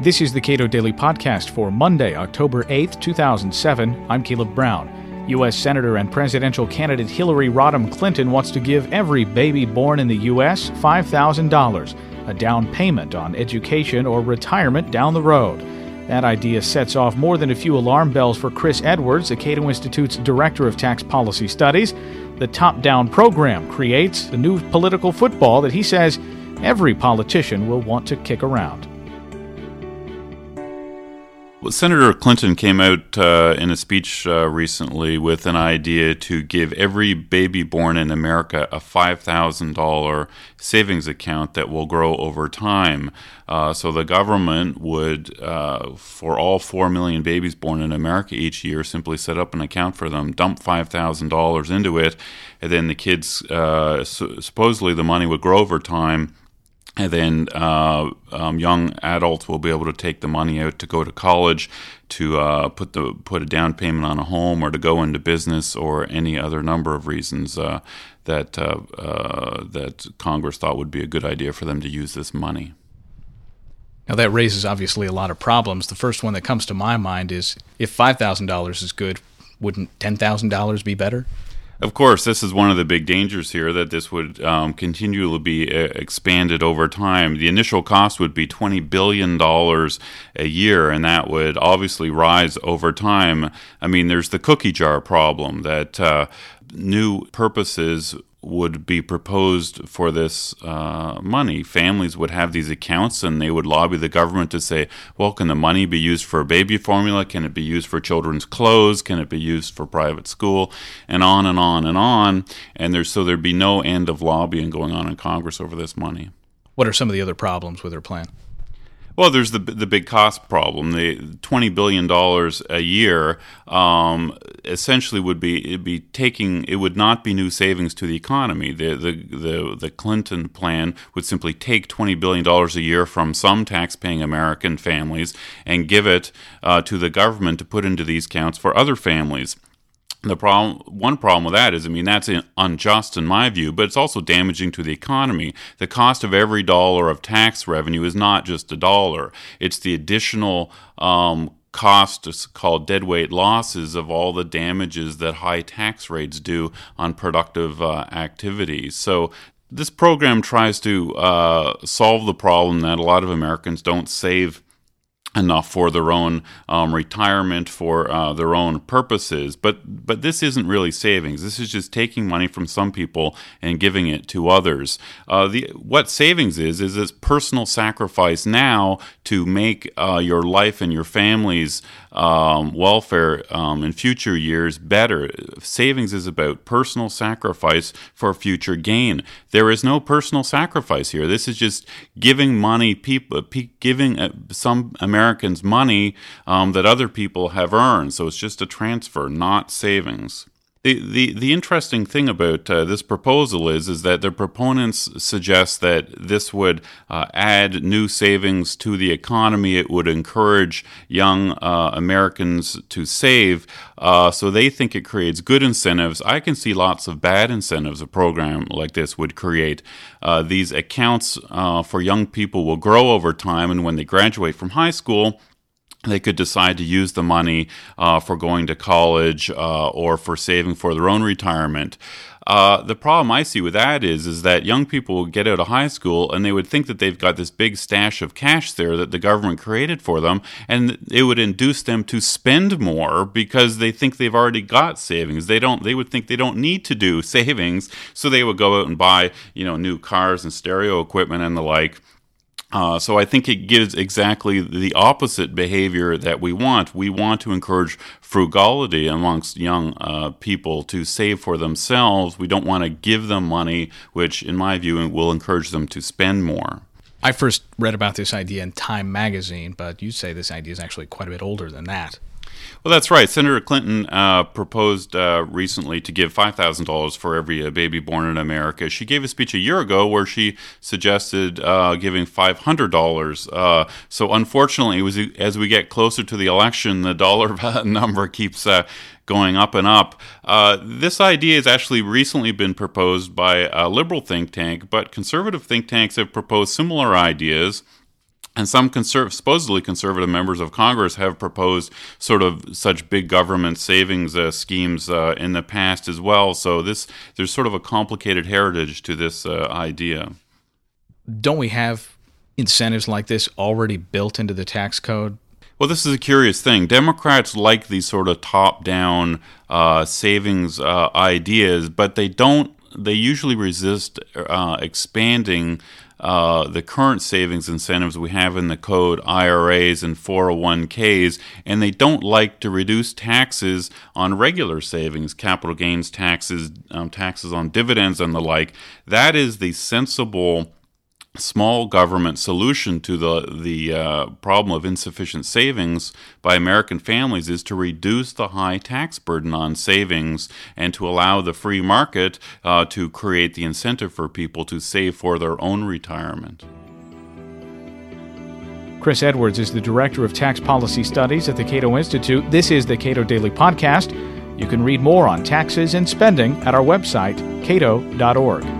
This is the Cato Daily Podcast for Monday, October 8th, 2007. I'm Caleb Brown. U.S. Senator and presidential candidate Hillary Rodham Clinton wants to give every baby born in the U.S. $5,000, a down payment on education or retirement down the road. That idea sets off more than a few alarm bells for Chris Edwards, the Cato Institute's Director of Tax Policy Studies. The top down program creates a new political football that he says every politician will want to kick around. Well, Senator Clinton came out uh, in a speech uh, recently with an idea to give every baby born in America a $5,000 savings account that will grow over time. Uh, so the government would, uh, for all 4 million babies born in America each year, simply set up an account for them, dump $5,000 into it, and then the kids, uh, supposedly the money would grow over time and then uh, um, young adults will be able to take the money out to go to college, to uh, put the put a down payment on a home, or to go into business, or any other number of reasons uh, that uh, uh, that Congress thought would be a good idea for them to use this money. Now that raises obviously a lot of problems. The first one that comes to my mind is if five thousand dollars is good, wouldn't ten thousand dollars be better? Of course, this is one of the big dangers here that this would um, continually be uh, expanded over time. The initial cost would be $20 billion a year, and that would obviously rise over time. I mean, there's the cookie jar problem that uh, new purposes would be proposed for this uh, money. Families would have these accounts and they would lobby the government to say, well, can the money be used for baby formula? Can it be used for children's clothes? Can it be used for private school? And on and on and on. And there's so there'd be no end of lobbying going on in Congress over this money. What are some of the other problems with their plan? Well, there's the the big cost problem. The twenty billion dollars a year um, essentially would be be taking it would not be new savings to the economy. The the the, the Clinton plan would simply take twenty billion dollars a year from some taxpaying American families and give it uh, to the government to put into these accounts for other families the problem one problem with that is i mean that's unjust in my view but it's also damaging to the economy. The cost of every dollar of tax revenue is not just a dollar. It's the additional um, cost called deadweight losses of all the damages that high tax rates do on productive uh, activities. So this program tries to uh, solve the problem that a lot of americans don't save enough for their own um, retirement for uh, their own purposes. But but this isn't really savings. This is just taking money from some people and giving it to others. Uh, the what savings is is this personal sacrifice now to make uh, your life and your family's um, welfare um, in future years better. Savings is about personal sacrifice for future gain. There is no personal sacrifice here. This is just giving money people giving uh, some American Americans money um, that other people have earned. So it's just a transfer, not savings. The, the, the interesting thing about uh, this proposal is is that the proponents suggest that this would uh, add new savings to the economy. It would encourage young uh, Americans to save. Uh, so they think it creates good incentives. I can see lots of bad incentives a program like this would create. Uh, these accounts uh, for young people will grow over time, and when they graduate from high school, they could decide to use the money uh, for going to college uh, or for saving for their own retirement. Uh, the problem I see with that is, is that young people will get out of high school and they would think that they've got this big stash of cash there that the government created for them, and it would induce them to spend more because they think they've already got savings. They don't. They would think they don't need to do savings, so they would go out and buy, you know, new cars and stereo equipment and the like uh, so I think it gives exactly the opposite behavior that we want. We want to encourage frugality amongst young uh, people to save for themselves. We don't want to give them money, which, in my view, will encourage them to spend more. I first read about this idea in Time magazine, but you say this idea is actually quite a bit older than that. Well, that's right. Senator Clinton uh, proposed uh, recently to give $5,000 for every uh, baby born in America. She gave a speech a year ago where she suggested uh, giving $500. Uh, so, unfortunately, was, as we get closer to the election, the dollar number keeps uh, going up and up. Uh, this idea has actually recently been proposed by a liberal think tank, but conservative think tanks have proposed similar ideas and some conserv- supposedly conservative members of Congress have proposed sort of such big government savings uh, schemes uh, in the past as well. So this there's sort of a complicated heritage to this uh, idea. Don't we have incentives like this already built into the tax code? Well, this is a curious thing. Democrats like these sort of top-down uh, savings uh, ideas, but they don't. They usually resist uh, expanding uh, the current savings incentives we have in the code, IRAs and 401ks, and they don't like to reduce taxes on regular savings, capital gains taxes, um, taxes on dividends, and the like. That is the sensible small government solution to the the uh, problem of insufficient savings by American families is to reduce the high tax burden on savings and to allow the free market uh, to create the incentive for people to save for their own retirement. Chris Edwards is the Director of Tax Policy Studies at the Cato Institute. This is the Cato Daily Podcast. You can read more on taxes and spending at our website, cato.org.